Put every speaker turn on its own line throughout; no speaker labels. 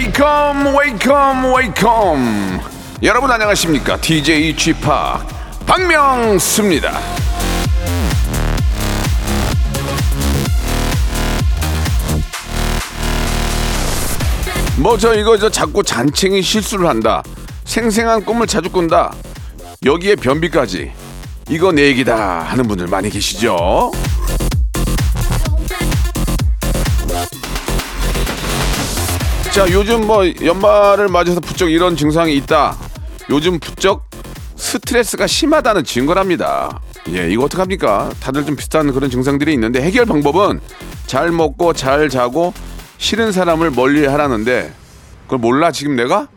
Welcome, welcome, welcome. 여러분 안녕하십니까? DJ p 박명수입니다. 뭐 저 이거 저 자꾸 잔챙이 실수를 한다. 생생한 꿈을 자주 꾼다. 여기에 변비까지. 이거 내 얘기다 하는 분들 많이 계시죠? 자, 요즘 뭐 연말을 맞아서 부쩍 이런 증상이 있다. 요즘 부쩍 스트레스가 심하다는 증거랍니다. 예, 이거 어떡합니까? 다들 좀 비슷한 그런 증상들이 있는데 해결 방법은 잘 먹고 잘 자고 싫은 사람을 멀리 하라는데 그걸 몰라 지금 내가?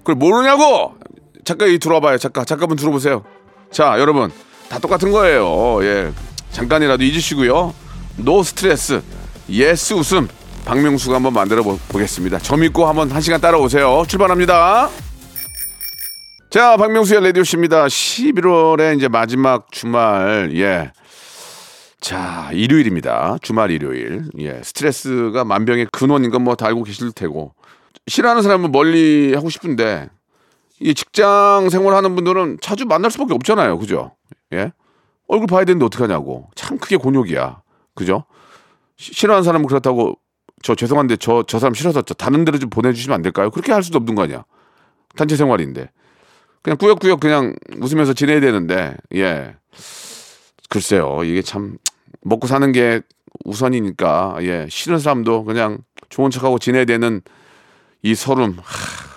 그걸 모르냐고! 잠깐 이 들어와봐요. 잠깐 잠깐만 들어보세요. 자, 여러분 다 똑같은 거예요. 예, 잠깐이라도 잊으시고요. no 스트레스, yes 웃음. 박명수가 한번 만들어 보, 보겠습니다. 저 믿고 한번 한 시간 따라오세요. 출발합니다. 자, 박명수의 라디오씨입니다. 11월의 이제 마지막 주말, 예. 자, 일요일입니다. 주말 일요일. 예. 스트레스가 만병의 근원인 건 뭐 다 알고 계실 테고. 싫어하는 사람은 멀리 하고 싶은데, 이 직장 생활하는 분들은 자주 만날 수밖에 없잖아요. 그죠? 예. 얼굴 봐야 되는데 어떡하냐고. 참 크게 곤욕이야. 그죠? 시- 싫어하는 사람은 그렇다고 저 죄송한데 저, 저 사람 싫어서 저 다른 데로 좀 보내주시면 안 될까요? 그렇게 할 수도 없는 거 아니야. 단체 생활인데. 그냥 꾸역꾸역 그냥 웃으면서 지내야 되는데, 예. 글쎄요. 이게 참 먹고 사는 게 우선이니까, 예. 싫은 사람도 그냥 좋은 척하고 지내야 되는 이 서름, 하,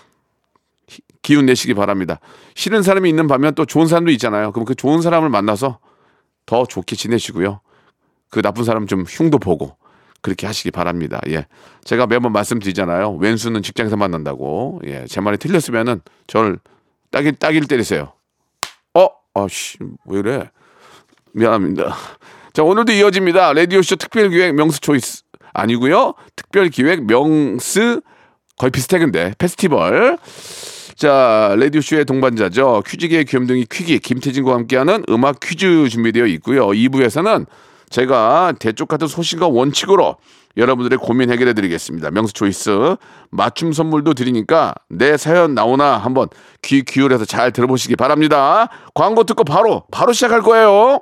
기- 기운 내시기 바랍니다. 싫은 사람이 있는 반면 또 좋은 사람도 있잖아요. 그럼 그 좋은 사람을 만나서 더 좋게 지내시고요. 그 나쁜 사람 좀 흉도 보고 그렇게 하시기 바랍니다. 예. 제가 매번 말씀드리잖아요. 왼수는 직장에서 만난다고. 예. 제 말이 틀렸으면은 저를 따길 따길 때리세요. 어? 아씨, 왜 그래? 미안합니다. 자, 오늘도 이어집니다. 라디오쇼 특별기획 명수 초이스 아니고요. 특별기획 명스 거의 비슷해 근데 페스티벌. 자, 라디오쇼의 동반자죠. 퀴즈계의 귀염둥이 퀴기 김태진과 함께하는 음악 퀴즈 준비되어 있고요. 2부에서는 제가 대쪽 같은 소신과 원칙으로 여러분들의 고민 해결해 드리겠습니다. 명수 초이스 맞춤 선물도 드리니까 내 사연 나오나 한번 귀 기울여서 잘 들어보시기 바랍니다. 광고 듣고 바로 바로 시작할 거예요.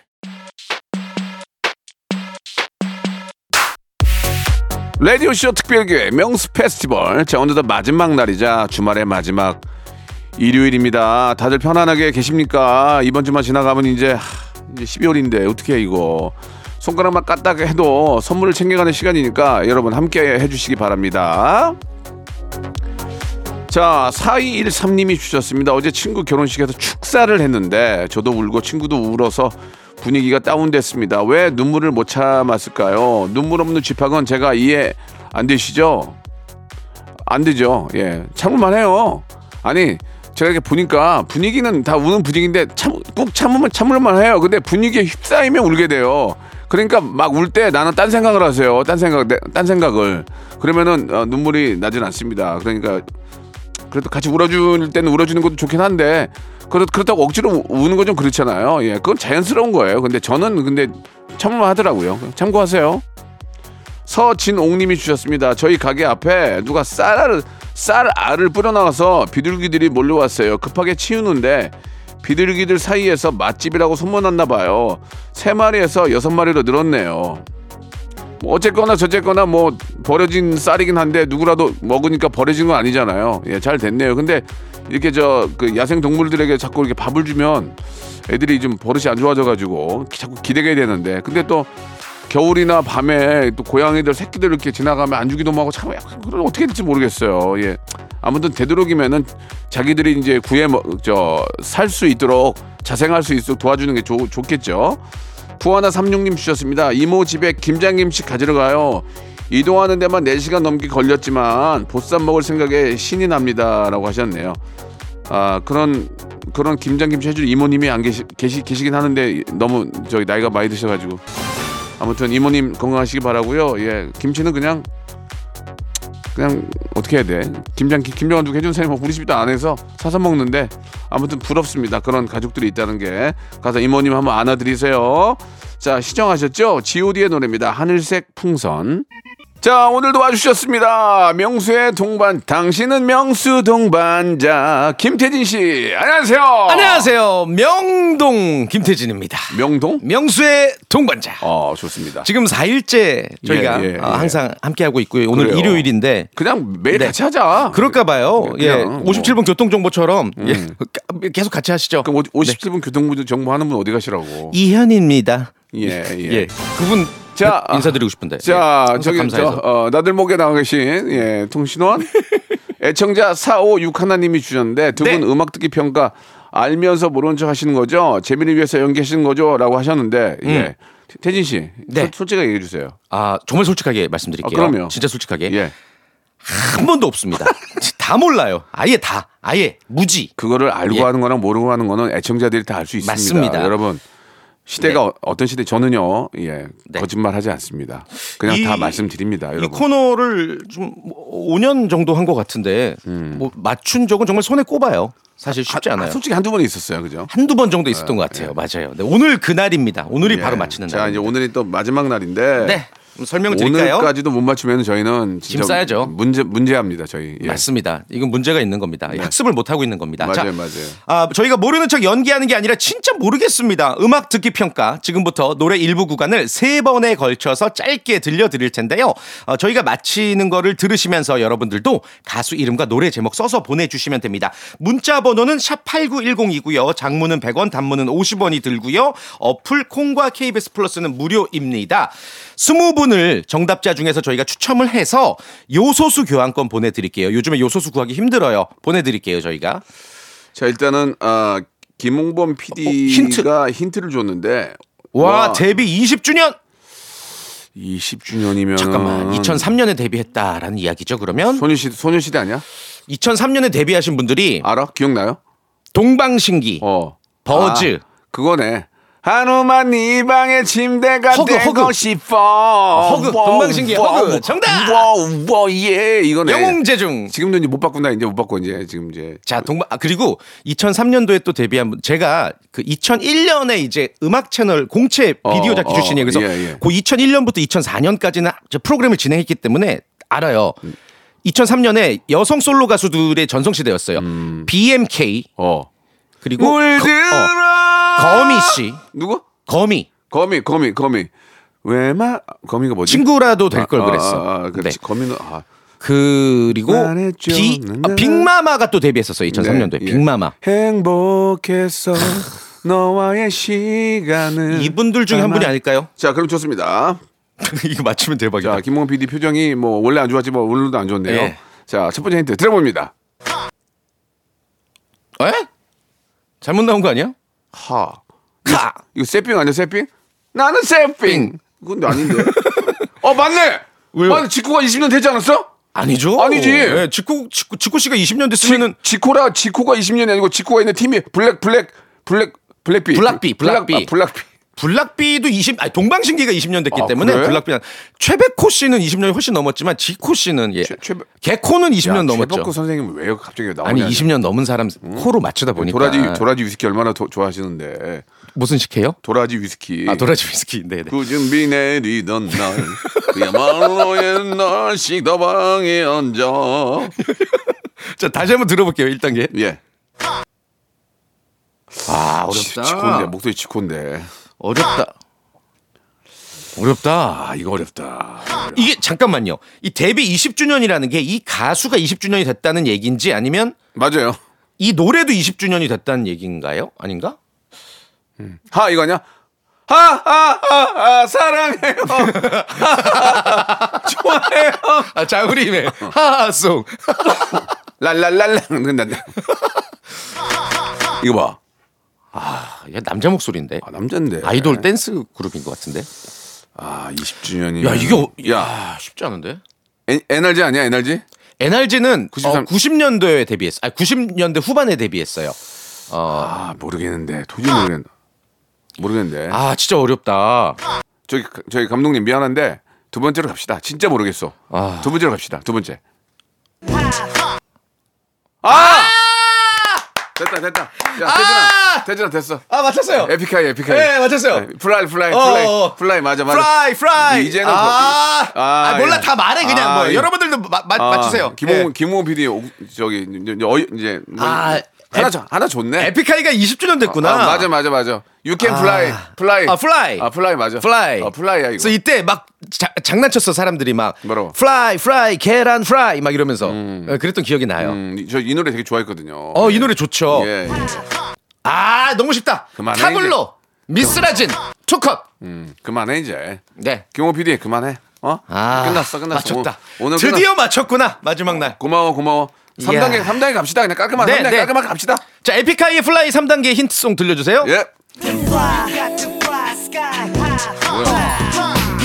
라디오쇼 특별기획 명수 페스티벌. 자, 오늘도 마지막 날이자 주말의 마지막 일요일입니다. 다들 편안하게 계십니까? 이번 주만 지나가면 이제, 하, 이제 12월인데 어떻게 해, 이거. 손가락만 까딱 해도 선물을 챙겨가는 시간이니까 여러분 함께 해주시기 바랍니다. 자, 4213님이 주셨습니다. 어제 친구 결혼식에서 축사를 했는데 저도 울고 친구도 울어서 분위기가 다운됐습니다. 왜 눈물을 못 참았을까요? 눈물 없는 집합은 제가 이해 안 되시죠? 안 되죠. 예. 참을만 해요. 아니, 제가 이렇게 보니까 분위기는 다 우는 분위기인데 참, 꼭 참으면 참을만 해요. 근데 분위기에 휩싸이면 울게 돼요. 그러니까 막 울 때 나는 딴 생각을 하세요. 딴 생각, 내- 딴 생각을. 그러면은 어, 눈물이 나진 않습니다. 그러니까 그래도 같이 울어줄 때는 울어주는 것도 좋긴 한데 그렇, 그렇다고 억지로 우- 우는 건 좀 그렇잖아요. 예, 그건 자연스러운 거예요. 근데 저는 근데 참을만 하더라고요. 참고하세요. 서진옥님이 주셨습니다. 저희 가게 앞에 누가 쌀알을 쌀알을 뿌려나와서 비둘기들이 몰려왔어요. 급하게 치우는데 비둘기들 사이에서 맛집이라고 소문났나 봐요. 세 마리에서 여섯 마리로 늘었네요. 뭐 어쨌거나 저쨌거나 뭐 버려진 쌀이긴 한데 누구라도 먹으니까 버려진 건 아니잖아요. 예, 잘 됐네요. 근데 이렇게 저 그 야생 동물들에게 자꾸 이렇게 밥을 주면 애들이 좀 버릇이 안 좋아져가지고 자꾸 기대게 되는데 근데 또 겨울이나 밤에 또 고양이들 새끼들 이렇게 지나가면 안 주기도 하고 참 그런 어떻게 될지 모르겠어요. 예. 아무튼 되도록이면은 자기들이 이제 구해 저살 수 있도록 자생할 수 있도록 도와주는 게 좋, 좋겠죠. 구하나 삼육님 주셨습니다. 이모 집에 김장김치 가지러 가요. 이동하는 데만 4시간 넘게 걸렸지만 보쌈 먹을 생각에 신이 납니다라고 하셨네요. 아 그런 그런 김장김치 해줄 이모님이 안 계시, 계시 계시긴 하는데 너무 저기 나이가 많이 드셔가지고 아무튼 이모님 건강하시기 바라고요. 예 김치는 그냥 그냥 어떻게 해야 돼? 김장 김장한 두 해준 사람이 우리 집도 안 해서 사서 먹는데 아무튼 부럽습니다. 그런 가족들이 있다는 게 가서 이모님 한번 안아드리세요. 자 시청하셨죠? G.O.D의 노래입니다. 하늘색 풍선. 자 오늘도 와주셨습니다. 명수의 동반 당신은 명수 동반자 김태진 씨 안녕하세요.
안녕하세요. 명동 김태진입니다.
명동?
명수의 동반자.
어 좋습니다.
지금 4일째 저희가
예, 예,
어,
예.
항상 함께하고 있고요. 오늘
그래요.
일요일인데
그냥 매일
네.
같이 하자.
그럴까 봐요. 예.
그냥 뭐. 음.
57분 교통정보처럼 예. 계속 같이 하시죠.
그럼 57분 교통부 정보 하는 분 어디 가시라고?
이현입니다.
예 예.
예. 그분
자,
인- 인사드리고 싶은데.
자,
예.
저기 저
감사해서.
어, 나들목에 나와 계신 예, 통신원 애청자 456 하나님이 주셨는데 두분
네.
음악 듣기 평가 알면서 모른 척 하시는 거죠? 재미를 위해서 연기하시는 거죠?라고 하셨는데 예. 태진 씨,
네.
솔- 솔직하게 얘기해 주세요.
아, 정말 솔직하게 말씀드릴게요.
아, 그럼요.
진짜 솔직하게.
예.
한 번도 없습니다. 다 몰라요. 아예 다. 아예 무지.
그거를 알고
예.
하는 거랑 모르고 하는 거는 애청자들이 다 알 수 있습니다.
맞습니다.
여러분. 시대가 어- 어떤 시대 저는요. 예.
네.
거짓말 하지 않습니다. 그냥
이-
다 말씀드립니다,
이
여러분.
코너를 좀 5년 정도 한 것 같은데 뭐 맞춘 적은 정말 손에 꼽아요. 사실 쉽지
아,
않아요.
솔직히 한두 번 있었어요. 그죠?
한두 번 정도 있었던 것 같아요. 맞아요. 네, 오늘 그날입니다. 오늘이 바로
예.
맞히는
자,
날.
이제 오늘이 또 마지막 날인데
네. 설명을 드릴까요?
오늘까지도 못 맞추면 저희는
짐 싸야죠.
문제 문제합니다, 저희. 예.
맞습니다. 이건 문제가 있는 겁니다. 학습을 못 하고 있는 겁니다.
맞아요, 맞아요.
아, 저희가 모르는 척 연기하는 게 아니라 진짜 모르겠습니다. 음악 듣기 평가. 지금부터 노래 일부 구간을 세 번에 걸쳐서 짧게 들려드릴 텐데요. 어, 저희가 마치는 거를 들으시면서 여러분들도 가수 이름과 노래 제목 써서 보내주시면 됩니다. 문자 번호는 샵 8910이고요. 장문은 100원, 단문은 50원이 들고요. 어플 콩과 KBS 플러스는 무료입니다. 20분 을 정답자 중에서 저희가 추첨을 해서 요소수 교환권 보내드릴게요. 요즘에 요소수 구하기 힘들어요. 보내드릴게요, 저희가.
자, 일단은 아, 김홍범 PD가 힌트. 를 줬는데
와, 데뷔 20주년!
20주년이면
잠깐만, 2003년에 데뷔했다라는 이야기죠, 그러면?
소녀시대 소녀시대 아니야?
2003년에 데뷔하신 분들이
알아? 기억나요?
동방신기,
어.
버즈.
아, 그거네. 하루만 네 방의 침대가
hug,
되고
hug.
싶어.
hug, 동방신기의 hug. 정답!
와우, 와, 예, 이거네.
영웅재중.
지금도 이제 못 바꾼다 이제 못 바꿔 이제 지금 이제
자, 동방, 아, 그리고 2003년도에 또 데뷔한 분, 제가 그 2001년에 이제 음악 채널 공채
어,
비디오 자키
어,
출신이에요. 그래서
예, 예.
그 2001년부터 2004년까지는 저 프로그램을 진행했기 때문에 알아요. 2003년에 여성 솔로 가수들의 전성시대였어요. BMK,
어
그리고 거,
물들어
어, 거미 씨,
누구
거미.
거미 거미 거미 왜마 거미가 뭐지
친구라도 될걸
아,
그랬어.
아, 아, 그렇지
네.
거미는 아
그리고
말했죠.
비, 아, 빅마마가 또 데뷔했었어요. 2003년도에
네, 예.
빅마마.
행복했어 너와의 시간을
이분들 중에 한 분이 아닐까요?
자 그럼 좋습니다
이거 맞추면 대박이다.
자 김홍 PD 표정이 뭐 원래 안 좋았지만 오늘도 안 좋네요
예.
자첫 번째 힌트 들어봅니다
에? 잘못 나온 거 아니야?
하
카.
이거 세핑 아니야 세핑 나는 세핑 그건 아닌데 어 맞네
왜요?
아니 직구가 20년 되지 않았어?
아니죠.
아니지.
예, 지코 지코 지코 씨가 20년 됐으면은
지, 지코라 지코가 20년이 아니고 지코가 있는 팀이 블랙 블랙 블랙 블락비
블락비, 블락비.
블락, 아, 블락비
블락비도 20 아니 동방신기가 20년 됐기
아,
때문에
그래?
블락비 최백호 씨는 20년이 훨씬 넘었지만 지코 씨는 예.
최- 최백-
개코는 20년
야,
넘었죠.
최백호 선생님 왜 갑자기 나오냐
아니 20년 넘은 사람 코로 맞추다 보니까
도라지 도라지 위스키 얼마나 도- 좋아하시는데
무슨 식혜요?
도라지 위스키
아 도라지 위스키. 네, 네.
그 궂은비 내리던 날 그야말로 옛날식 다방에 앉아
자 다시 한번 들어볼게요. 1단계. 예아
지코인데 목소리 지코인데
어렵다. 어렵다.
아 이거 어렵다
이게 잠깐만요. 이 데뷔 20주년이라는 게 이 가수가 20주년이 됐다는 얘기인지 아니면
맞아요
이 노래도 20주년이 됐다는 얘기인가요? 아닌가?
하 이거 아니야 하하하하 사랑해요
좋아해요. 아, 자우림의 하하송.
랄랄랄라 끝난다. 이거 봐.
아, 얘 남자 목소리인데.
아, 남잔데.
아이돌 댄스 그룹인 것 같은데.
아, 20주년이.
야, 이게 어-
야,
야, 쉽지 않은데.
에- NRG 아니야, NRG?
NRG는
93
어, 90년도에 데뷔했어. 아, 90년대 후반에 데뷔했어요.
아, 모르겠는데. 도저히 모르겠는데. 모르겠는데.
아, 진짜 어렵다.
저기 저희 감독님 미안한데 두 번째로 갑시다. 진짜 모르겠어.
아.
두 번째로 갑시다. 두 번째. 아! 됐다 됐다. 야 태진아 태진아 됐어.
아, 맞췄어요.
에픽하이 에픽하이.
네, 맞췄어요.
네, fly fly
어,
fly
어.
fly 맞아 맞아.
프라이 프라이.
이제는
아,
거-
아,
아,
몰라
예.
다 말해 그냥
아,
뭐
예.
여러분들도 마, 마,
아,
맞추세요.
김홍
예.
김홍 PD 오- 저기 이제 어이- 이제 뭐
아,
하나
에-
줘 하나 줬네.
에픽하이가 20주년 됐구나.
아, 맞아 맞아 맞아. You can
아.
fly fly.
아, fly.
아 fly 맞아.
fly.
어, fly야 이거.
그래서 이때 막 자, 장난쳤어 사람들이 막
뭐라고?
fly fly 계란 프라이 막 이러면서 어, 그랬던 기억이 나요.
음, 저 이 노래 되게 좋아했거든요.
어 이 노래 좋죠.
예, 예.
아 너무 쉽다.
그만해,
타블로 미스라진 투컷.
음, 그만해 이제.
네.
김호 PD 그만해. 어?
아
끝났어 끝났어.
맞췄다.
오늘
드디어 맞췄구나 마지막 날.
고마워 고마워. 3단계
이야.
3단계 갑시다. 그냥 깔끔하게
네,
3단계
네.
깔끔하게 갑시다.
자 에픽하이의 fly 3단계 힌트 song 들려주세요.
예.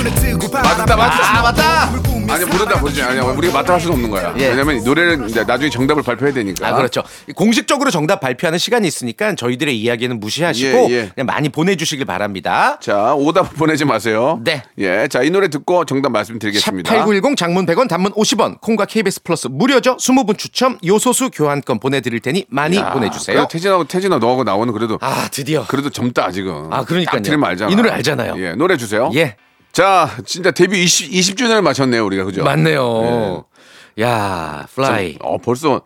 맞다 맞다.
아 맞다.
아니 모르다 보지 아니 우리가 맞다 할 수는 없는 거야.
예.
왜냐면 노래를 이제 나중에 정답을 발표해야 되니까.
아 그렇죠. 공식적으로 정답 발표하는 시간이 있으니까 저희들의 이야기는 무시하시고
예, 예.
그냥 많이 보내주시길 바랍니다.
자 오답 보내지 마세요.
네.
예. 자 이 노래 듣고 정답 말씀드리겠습니다.
샵8910 장문 100원 단문 50원 콩과 KBS 플러스 무료죠 20분 추첨 요소수 교환권 보내드릴 테니 많이
야,
보내주세요
그래도 태진하고 태진아 너하고 나오는 그래도
아 드디어
그래도 젊다 지금.
아, 그러니까요.
딱 들으면 알잖아.
이 노래 알잖아요.
예, 노래 주세요.
예
자, 진짜 데뷔 20, 20주년을 맞췄네요, 우리가 그죠?
맞네요 야 fly
참, 어, 벌써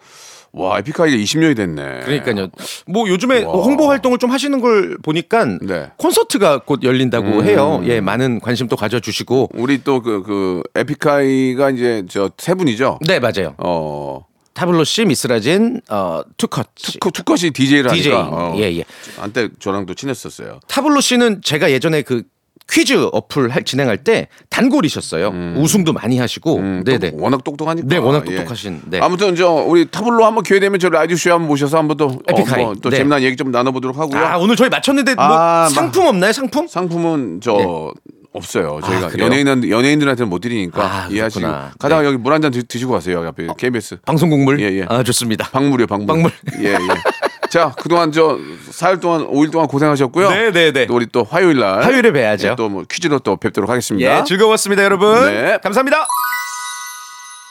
와 에픽하이가 20년이 됐네.
그러니까요 뭐 요즘에
와.
홍보 활동을 좀 하시는 걸 보니까
네.
콘서트가 곧 열린다고
음.
해요 예 많은 관심 또 가져주시고
우리 또 그 그 에픽하이가 이제 저 세 분이죠.
네 맞아요
어
타블로 씨 미스라진 어 투컷 씨.
투, 투컷이 DJ를
DJ.
하니까 어,
예, 예.
한때 저랑 또 친했었어요.
타블로 씨는 제가 예전에 그 퀴즈 어플 할, 진행할 때 단골이셨어요. 우승도 많이 하시고.
음,
네네.
또 워낙 똑똑하니까.
네, 워낙
예.
똑똑하신. 네.
아무튼 저 우리 타블로 한번 기회 되면 저 라디오 쇼 한번 모셔서 한번 또, 어,
에픽하이.
뭐, 또
네.
재미난 얘기 좀 나눠보도록 하고요.
아 오늘 저희 맞췄는데 뭐
아,
상품 없나요? 상품?
상품은 저 없어요. 저희가
네. 그래요?
연예인 연예인들한테는 못 드리니까
아,
이해하시고
그렇구나.
가다가
네.
여기 물 한 잔 드시고 가세요. 옆에 KBS
방송 국물.
예, 예.
아 좋습니다.
박물이요, 박물.
박물.
예, 예. 자, 그동안 저 사흘 동안 5일 동안 고생하셨고요.
네, 네, 네.
또 우리 또 화요일 날
화요일에 뵈야죠.
또 뭐 퀴즈로 또 뵙도록 하겠습니다.
예 즐거웠습니다 여러분.
네.
감사합니다.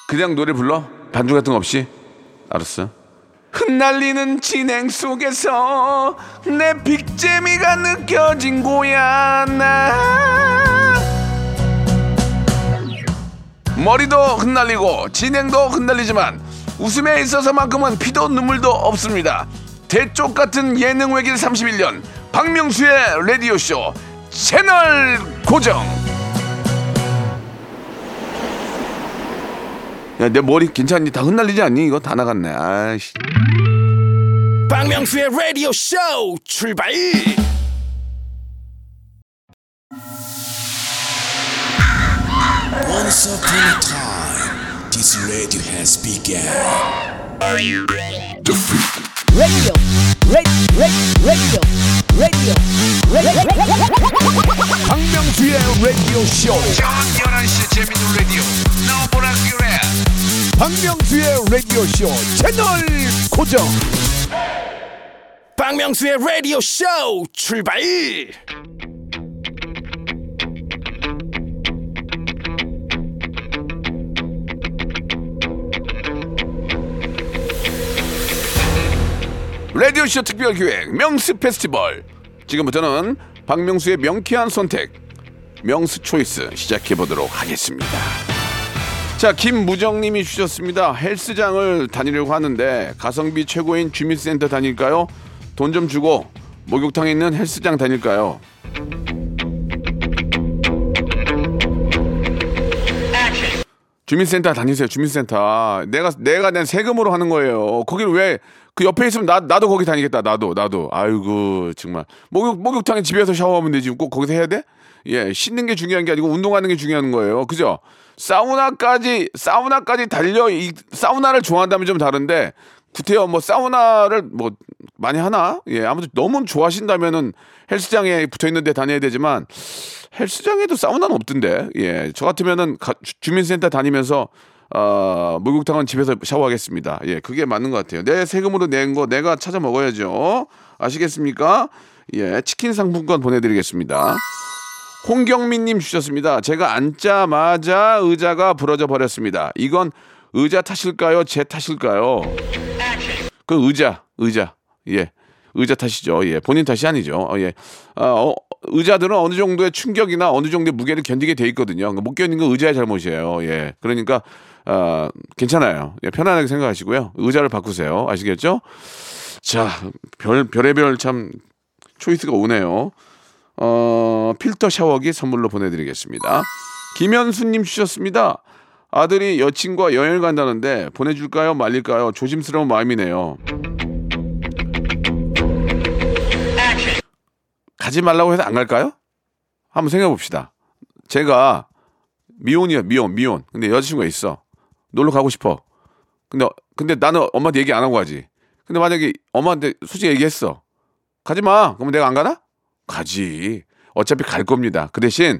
그냥 노래 불러? 반주 같은 거 없이? 알았어. 흩날리는 진행 속에서 내 빅재미가 느껴진 거야 나 머리도 흩날리고 진행도 흩날리지만 웃음에 있어서만큼은 피도 눈물도 없습니다 대쪽 같은 예능 외길 31년 박명수의 라디오 쇼 채널 고정 야 내 머리 괜찮니? 다 흩날리지 않니? 이거 다 나갔네 아이씨
박명수의 라디오 쇼 출발
Once upon a time, this radio has begun.
Radio, radio, radio, radio, radio.
박명수의 라디오 쇼.
저녁 11시 재밌는 라디오. 너보라 그래
박명수의 라디오 쇼 채널 고정.
박명수의 라디오 쇼 출발
라디오쇼 특별기획 명수 페스티벌 지금부터는 박명수의 명쾌한 선택 명수 초이스 시작해 보도록 하겠습니다 자 김무정님이 주셨습니다 헬스장을 다니려고 하는데 가성비 최고인 주민센터 다닐까요? 돈 좀 주고 목욕탕에 있는 헬스장 다닐까요? 주민센터 다니세요. 주민센터. 내가 내가 낸 세금으로 하는 거예요. 거기를 왜 그 옆에 있으면 나, 나도 거기 다니겠다. 나도, 나도. 아이고, 정말. 목욕, 목욕탕에 집에서 샤워하면 되지. 꼭 거기서 해야 돼? 예, 씻는 게 중요한 게 아니고 운동하는 게 중요한 거예요. 그죠? 사우나까지, 사우나까지 달려, 이, 사우나를 좋아한다면 좀 다른데, 구태여 뭐 사우나를 뭐 많이 하나? 예, 아무튼 너무 좋아하신다면은 헬스장에 붙어 있는데 다녀야 되지만 헬스장에도 사우나는 없던데. 예, 저 같으면은 가- 주- 주민센터 다니면서 어, 목욕탕은 집에서 샤워하겠습니다. 예, 그게 맞는 것 같아요. 내 세금으로 낸 거 내가 찾아 먹어야죠. 아시겠습니까? 예, 치킨 상품권 보내드리겠습니다. 홍경민님 주셨습니다. 제가 앉자마자 의자가 부러져 버렸습니다. 이건 의자 탓일까요? 제 탓일까요? 그 의자, 의자, 예, 의자 탓이죠. 예, 본인 탓이 아니죠. 어, 예, 아, 어, 의자들은 어느 정도의 충격이나 어느 정도의 무게를 견디게 돼 있거든요. 그러니까 못 견딘 건 의자의 잘못이에요. 예, 그러니까 아, 괜찮아요. 예, 편안하게 생각하시고요. 의자를 바꾸세요. 아시겠죠? 자, 별 별의별 참 초이스가 오네요. 어, 필터 샤워기 선물로 보내드리겠습니다. 김현수님 주셨습니다. 아들이 여친과 여행을 간다는데 보내줄까요? 말릴까요? 조심스러운 마음이네요. 가지 말라고 해서 안 갈까요? 한번 생각해 봅시다. 제가 미혼이야, 미혼, 미혼. 근데 여자친구가 있어. 놀러 가고 싶어. 근데 근데 나는 엄마한테 얘기 안 하고 가지. 근데 만약에 엄마한테 솔직히 얘기했어. 가지 마. 그러면 내가 안 가나? 가지. 어차피 갈 겁니다. 그 대신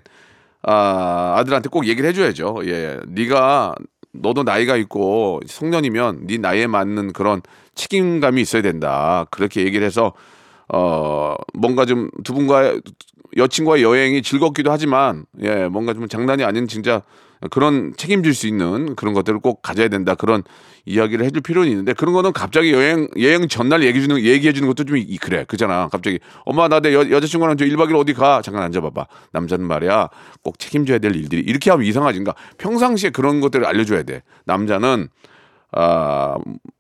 아, 아들한테 꼭 얘기를 해줘야죠. 예, 네가 너도 나이가 있고 성년이면 네 나이에 맞는 그런 책임감이 있어야 된다. 그렇게 얘기를 해서 어 뭔가 좀 두 분과의 여친과의 여행이 즐겁기도 하지만 예 뭔가 좀 장난이 아닌 진짜 그런 책임질 수 있는 그런 것들을 꼭 가져야 된다. 그런 이야기를 해줄 필요는 있는데 그런 거는 갑자기 여행 여행 전날 얘기해 주는 얘기해 주는 것도 좀 이- 그래. 그잖아. 갑자기 엄마 나 내 여자친구랑 저 1박 2일 어디 가? 잠깐 앉아봐봐. 남자는 말이야. 꼭 책임져야 될 일들이 이렇게 하면 이상하지. 그러니까 평상시에 그런 것들을 알려줘야 돼. 남자는 아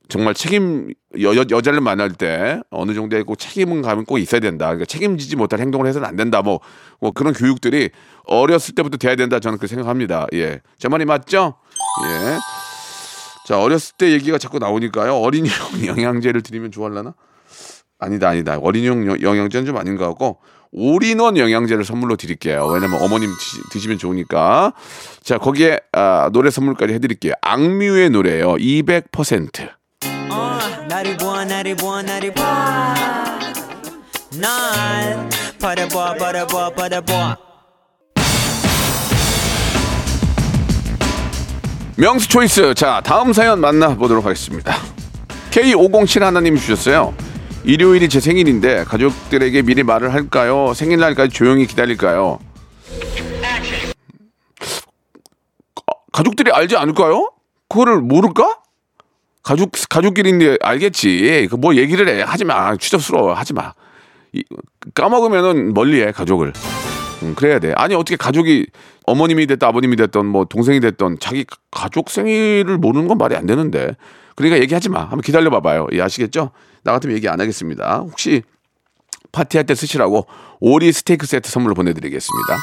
정말 책임 여, 여, 여 자를 만날 때 어느 정도의 꼭 책임은 가면 꼭 있어야 된다. 그러니까 책임지지 못할 행동을 해서는 안 된다. 뭐, 뭐 그런 교육들이 어렸을 때부터 돼야 된다. 저는 그렇게 생각합니다. 예, 제 말이 맞죠? 예. 자 어렸을 때 얘기가 자꾸 나오니까요. 어린이용 영양제를 드리면 좋아할라나? 아니다 아니다. 어린이용 영- 영양제는 좀 아닌 것 같고 올인원 영양제를 선물로 드릴게요. 왜냐면 어머님 드시, 면 좋으니까. 자 거기에 아, 노래 선물까지 해드릴게요. 악뮤의 노래예요. 200%.
나를 보아 나를 보아 나를 보아 날 바라보아 바라보아 바라보아
명수 초이스. 자, 다음 사연 만나보도록 하겠습니다. K507 하나님 주셨어요. 일요일이 제 생일인데 가족들에게 미리 말을 할까요? 생일날까지 조용히 기다릴까요? 어, 가족들이 알지 않을까요? 그거를 모를까? 가족 가족끼리인데 알겠지. 그 뭐 얘기를 해 하지 마. 추접스러워 하지 마. 이, 까먹으면은 멀리해 가족을. 음, 그래야 돼. 아니 어떻게 가족이 어머님이 됐든 아버님이 됐든 뭐 동생이 됐든 자기 가족 생일을 모르는 건 말이 안 되는데. 그러니까 얘기하지 마. 한번 기다려 봐봐요. 예, 아시겠죠? 나 같으면 얘기 안 하겠습니다. 혹시 파티할 때 쓰시라고 오리 스테이크 세트 선물로 보내드리겠습니다.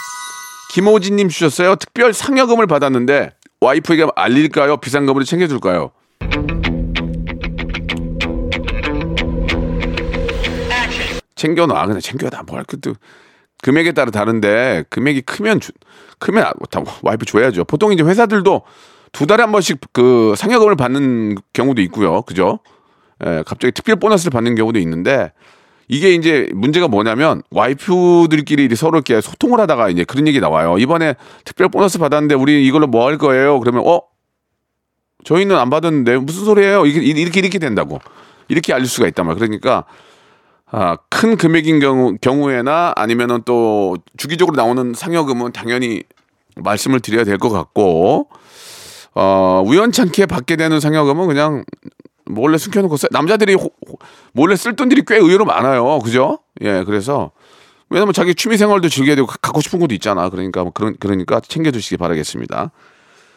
김호진님 주셨어요. 특별 상여금을 받았는데 와이프에게 알릴까요? 비상금으로 챙겨줄까요? 챙겨놔 그냥 챙겨놔 뭘 그때 금액에 따라 다른데 금액이 크면 주, 크면 아, 다 와이프 줘야죠. 보통 이제 회사들도 두 달에 한 번씩 그 상여금을 받는 경우도 있고요. 그죠? 예, 갑자기 특별 보너스를 받는 경우도 있는데 이게 이제 문제가 뭐냐면 와이프들끼리 서로 이렇게 소통을 하다가 이제 그런 얘기 나와요. 이번에 특별 보너스 받았는데 우리 이걸로 뭐 할 거예요? 그러면 어 저희는 안 받았는데 무슨 소리예요? 이렇게 이렇게 이렇게 된다고 이렇게 알릴 수가 있단 말이에요. 그러니까 아, 큰 금액인 경우, 경우에나 아니면은 또 주기적으로 나오는 상여금은 당연히 말씀을 드려야 될 것 같고, 어, 우연찮게 받게 되는 상여금은 그냥 몰래 숨겨놓고 써. 남자들이 호- 호- 몰래 쓸 돈들이 꽤 의외로 많아요. 그죠? 예, 그래서 왜냐면 자기 취미 생활도 즐겨야 되고 가- 갖고 싶은 것도 있잖아. 그러니까 뭐 그런 그러니까 챙겨 주시기 바라겠습니다.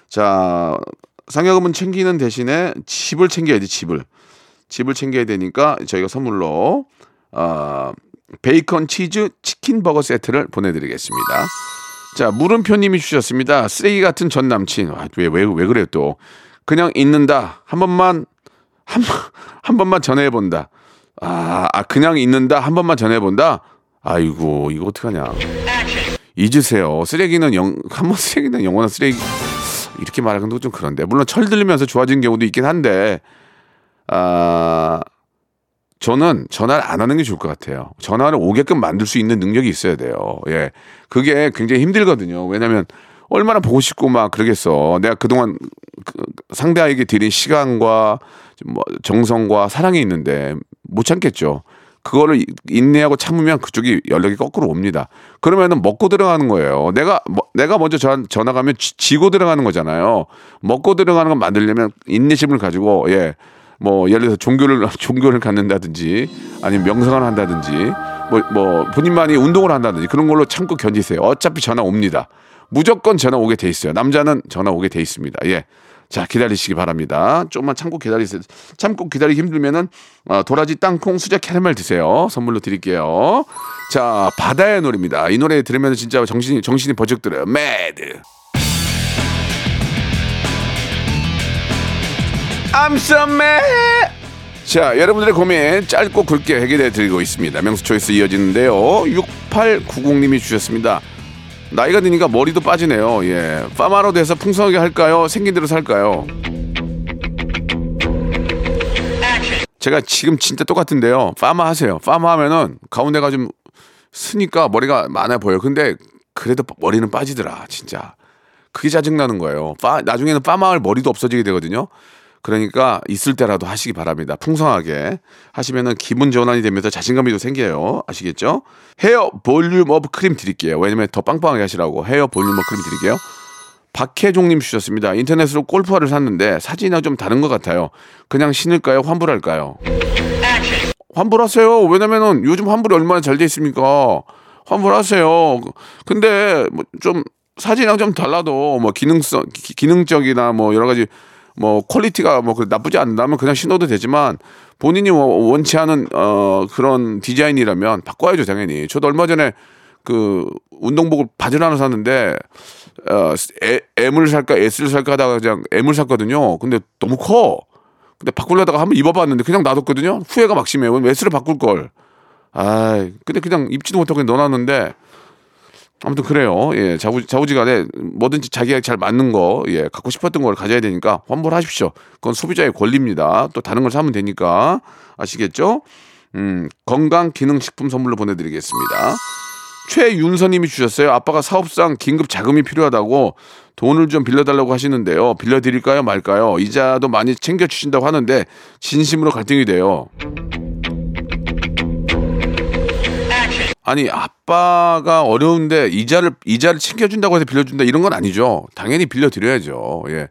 자, 상여금은 챙기는 대신에 집을 챙겨야지 집을. 집을 챙겨야 되니까 저희가 선물로 어, 베이컨 치즈 치킨 버거 세트를 보내드리겠습니다. 자 물음표님이 주셨습니다. 쓰레기 같은 전 남친 아, 왜 왜 왜, 왜 그래요 또 그냥 있는다 한 번만 한, 한 번만 전화해 본다. 아, 아, 그냥 있는다. 한 번만 전화해 본다. 아이고, 이거 어떡하냐. 잊으세요. 쓰레기는 영, 한 번 쓰레기는 영원한 쓰레기. 이렇게 말하는 것도 좀 그런데. 물론 철 들리면서 좋아진 경우도 있긴 한데, 아, 저는 전화를 안 하는 게 좋을 것 같아요. 전화를 오게끔 만들 수 있는 능력이 있어야 돼요. 예. 그게 굉장히 힘들거든요. 왜냐면 얼마나 보고 싶고 막 그러겠어. 내가 그동안 그 상대에게 드린 시간과 뭐 정성과 사랑이 있는데 못 참겠죠. 그거를 이- 인내하고 참으면 그쪽이 연락이 거꾸로 옵니다. 그러면은 먹고 들어가는 거예요. 내가 뭐- 내가 먼저 전, 전화 가면 지- 지고 들어가는 거잖아요. 먹고 들어가는 건 만들려면 인내심을 가지고 예. 뭐 예를 들어서 종교를 종교를 갖는다든지 아니면 명상을 한다든지 뭐 뭐 본인만의 운동을 한다든지 그런 걸로 참고 견디세요. 어차피 전화 옵니다. 무조건 전화 오게 돼 있어요. 남자는 전화 오게 돼 있습니다. 예. 자 기다리시기 바랍니다. 좀만 참고 기다리세요. 참고 기다리기 힘들면은 어, 도라지 땅콩 수제 캐러멜 드세요. 선물로 드릴게요. 자 바다의 노래입니다. 이 노래 들으면 진짜 정신이 정신이 버쩍 들어요. Mad. Mad. 자, 여러분들의 고민 짧고 굵게 해결해 드리고 있습니다. 명수 초이스 이어지는데요. 6890님이 주셨습니다. 나이가 드니까 머리도 빠지네요. 예. 파마로 돼서 풍성하게 할까요? 생긴 대로 살까요? 제가 지금 진짜 똑같은데요. 파마 하세요. 파마 하면은 가운데가 좀 스니까 머리가 많아 보여요. 근데 그래도 머리는 빠지더라, 진짜. 그게 짜증나는 거예요. 파, 나중에는 파마할 머리도 없어지게 되거든요. 그러니까 있을 때라도 하시기 바랍니다. 풍성하게 하시면은 기분 전환이 되면서 자신감이 또 생겨요. 아시겠죠? 헤어 볼륨 up 크림 드릴게요. 왜냐면 더 빵빵하게 하시라고 헤어 볼륨 up 크림 드릴게요. 박혜종님 주셨습니다. 인터넷으로 골프화를 샀는데 사진이랑 좀 다른 것 같아요. 그냥 신을까요? 환불할까요? 환불하세요. 왜냐면은 요즘 환불이 얼마나 잘 돼 있습니까? 환불하세요. 근데 뭐 좀 사진이랑 좀 달라도 뭐 기능성 기- 기능적이나 뭐 여러 가지 뭐 quality가 뭐 그 나쁘지 않다면 그냥 신어도 되지만 본인이 뭐 원치 않은 어 그런 디자인이라면 바꿔야죠 당연히. 저도 얼마 전에 그 운동복을 바지를 하나 샀는데 어 에- M을 살까 S를 살까 하다가 그냥 M을 샀거든요. 근데 너무 커. 근데 바꾸려다가 한번 입어봤는데 그냥 놔뒀거든요. 후회가 막심해요. 왜 S를 바꿀 걸. 아, 근데 그냥 입지도 못하고 그냥 넣어놨는데 아무튼 그래요. 예, 자부, 자우지간에 뭐든지 자기가 잘 맞는 거, 예, 갖고 싶었던 걸 가져야 되니까 환불하십시오. 그건 소비자의 권리입니다. 또 다른 걸 사면 되니까 아시겠죠? 음, 건강 기능 식품 선물로 보내드리겠습니다. 최윤서님이 주셨어요. 아빠가 사업상 긴급 자금이 필요하다고 돈을 좀 빌려달라고 하시는데요. 빌려드릴까요, 말까요? 이자도 많이 챙겨주신다고 하는데 진심으로 갈등이 돼요. 아니 아빠가 어려운데 이자를 이자를 챙겨준다고 해서 빌려준다 이런 건 아니죠. 당연히 빌려드려야죠. 예.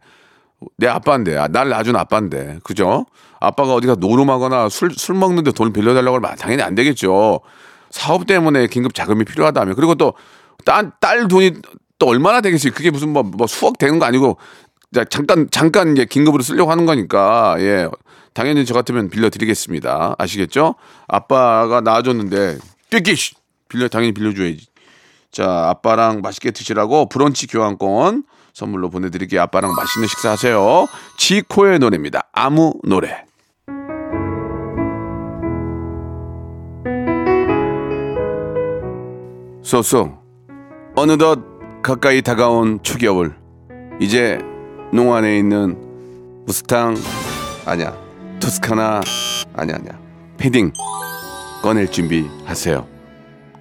내 아빠인데 아, 날 낳아준 아빠인데 그죠? 아빠가 어디가 노름하거나 술 술 먹는데 돈 빌려달라고 하면 당연히 안 되겠죠. 사업 때문에 긴급 자금이 필요하다면 그리고 또딸 딸 돈이 또 얼마나 되겠어요? 그게 무슨 뭐, 뭐 수억 되는 거 아니고 자, 잠깐 잠깐 이제 긴급으로 쓰려고 하는 거니까 예 당연히 저 같으면 빌려드리겠습니다. 아시겠죠? 아빠가 낳아줬는데 삐끼 빌려 당연히 빌려줘야지. 자 아빠랑 맛있게 드시라고 브런치 교환권 선물로 보내드릴게요. 아빠랑 맛있는 식사하세요. 지코의 노래입니다. 아무 노래. 소소 어느덧 가까이 다가온 초겨울 이제 농안에 있는 무스탕 아니야 토스카나 아니야 아니야 패딩 꺼낼 준비하세요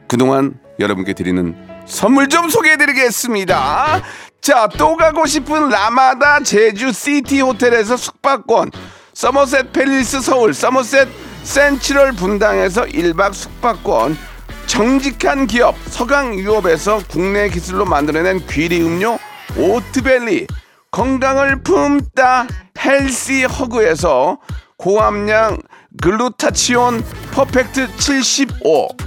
그동안 여러분께 드리는 선물 좀 소개해드리겠습니다. 자 또 가고 싶은 라마다 제주 시티 호텔에서 숙박권. 서머셋 팰리스 서울 서머셋 센트럴 분당에서 1박 숙박권. 정직한 기업 서강유업에서 국내 기술로 만들어낸 귀리 음료 오트벨리. 건강을 품다 헬시 허그에서 고함량 글루타치온 퍼펙트 75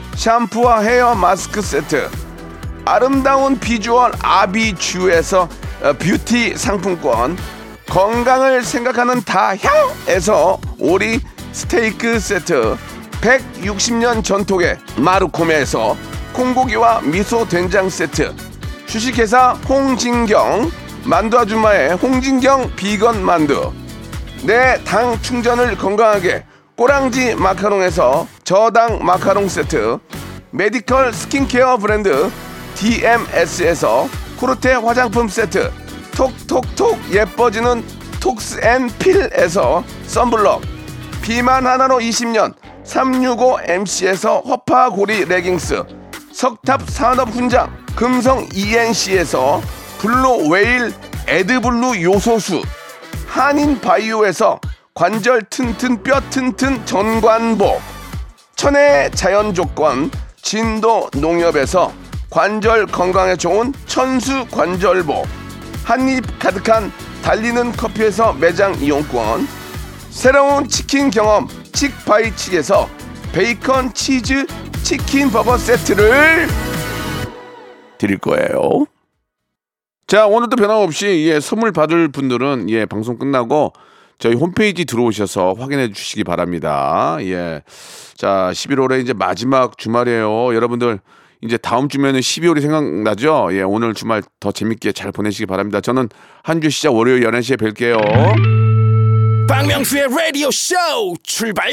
샴푸와 헤어 마스크 세트. 아름다운 비주얼 아비주에서 어, 뷰티 상품권. 건강을 생각하는 다향에서 오리 스테이크 세트. 160년 전통의 마루코메에서 콩고기와 미소 된장 세트. 주식회사 홍진경 만두 아줌마의 홍진경 비건 만두. 내 당 충전을 건강하게 꼬랑지 마카롱에서 저당 마카롱 세트 메디컬 스킨케어 브랜드 DMS에서 코르테 화장품 세트 톡톡톡 예뻐지는 톡스앤필에서 썬블럭 비만 하나로 20년 365MC에서 허파고리 레깅스 석탑 산업 훈장 금성 ENC에서 블루 웨일 에드블루 요소수 한인 바이오에서 관절 튼튼 뼈 튼튼 전관보 천혜의 자연 조건 진도 농협에서 관절 건강에 좋은 천수 관절보 한입 가득한 달리는 커피에서 매장 이용권 새로운 치킨 경험 칙바이칙에서 베이컨 치즈 치킨 버거 세트를 드릴 거예요. 자 오늘도 변함없이 예, 선물 받을 분들은 예, 방송 끝나고 저희 홈페이지 들어오셔서 확인해 주시기 바랍니다. 예. 자, 11월에 이제 마지막 주말이에요. 여러분들 이제 다음 주면은 12월이 생각나죠? 예, 오늘 주말 더 재밌게 잘 보내시기 바랍니다. 저는 한 주 시작 월요일 11시에 뵐게요.
박명수의 라디오 쇼 출발